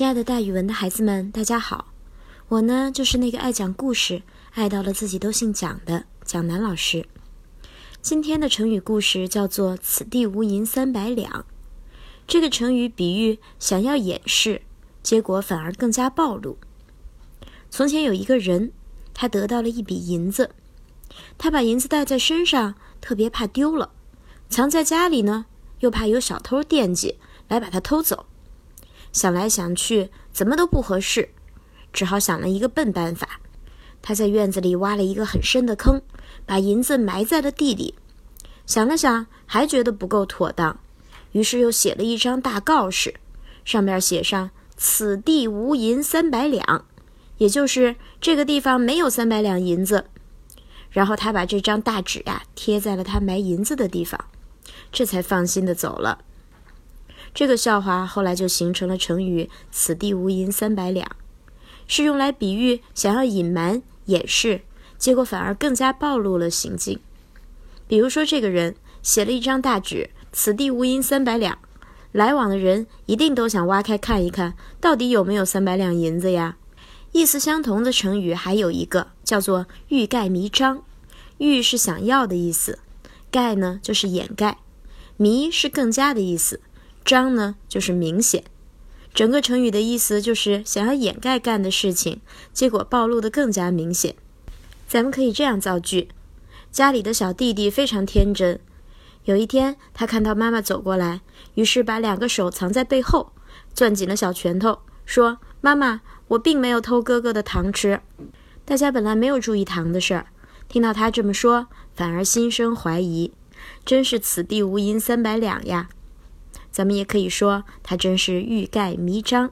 亲爱的，大语文的孩子们，大家好！我呢，就是那个爱讲故事、爱到了自己都姓蒋的蒋楠老师。今天的成语故事叫做“此地无银三百两”。这个成语比喻想要掩饰，结果反而更加暴露。从前有一个人，他得到了一笔银子，他把银子带在身上，特别怕丢了；藏在家里呢，又怕有小偷惦记来把它偷走。想来想去，怎么都不合适，只好想了一个笨办法。他在院子里挖了一个很深的坑，把银子埋在了地里。想了想，还觉得不够妥当，于是又写了一张大告示，上面写上“此地无银三百两”，也就是这个地方没有三百两银子。然后他把这张大纸呀贴在了他埋银子的地方，这才放心的走了。这个笑话后来就形成了成语“此地无银三百两”，是用来比喻想要隐瞒、掩饰，结果反而更加暴露了行径。比如说，这个人写了一张大纸，“此地无银三百两”，来往的人一定都想挖开看一看，到底有没有三百两银子呀？意思相同的成语还有一个叫做“欲盖弥彰”，“欲”是想要的意思，“盖”呢就是掩盖，“弥”是更加的意思。张呢，就是明显，整个成语的意思就是想要掩盖干的事情，结果暴露的更加明显。咱们可以这样造句：家里的小弟弟非常天真，有一天他看到妈妈走过来，于是把两个手藏在背后，攥紧了小拳头，说：“妈妈，我并没有偷哥哥的糖吃。”大家本来没有注意糖的事儿，听到他这么说，反而心生怀疑，真是此地无银三百两呀。咱们也可以说，他真是欲盖弥彰。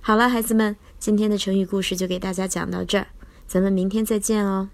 好了，孩子们，今天的成语故事就给大家讲到这儿，咱们明天再见哦。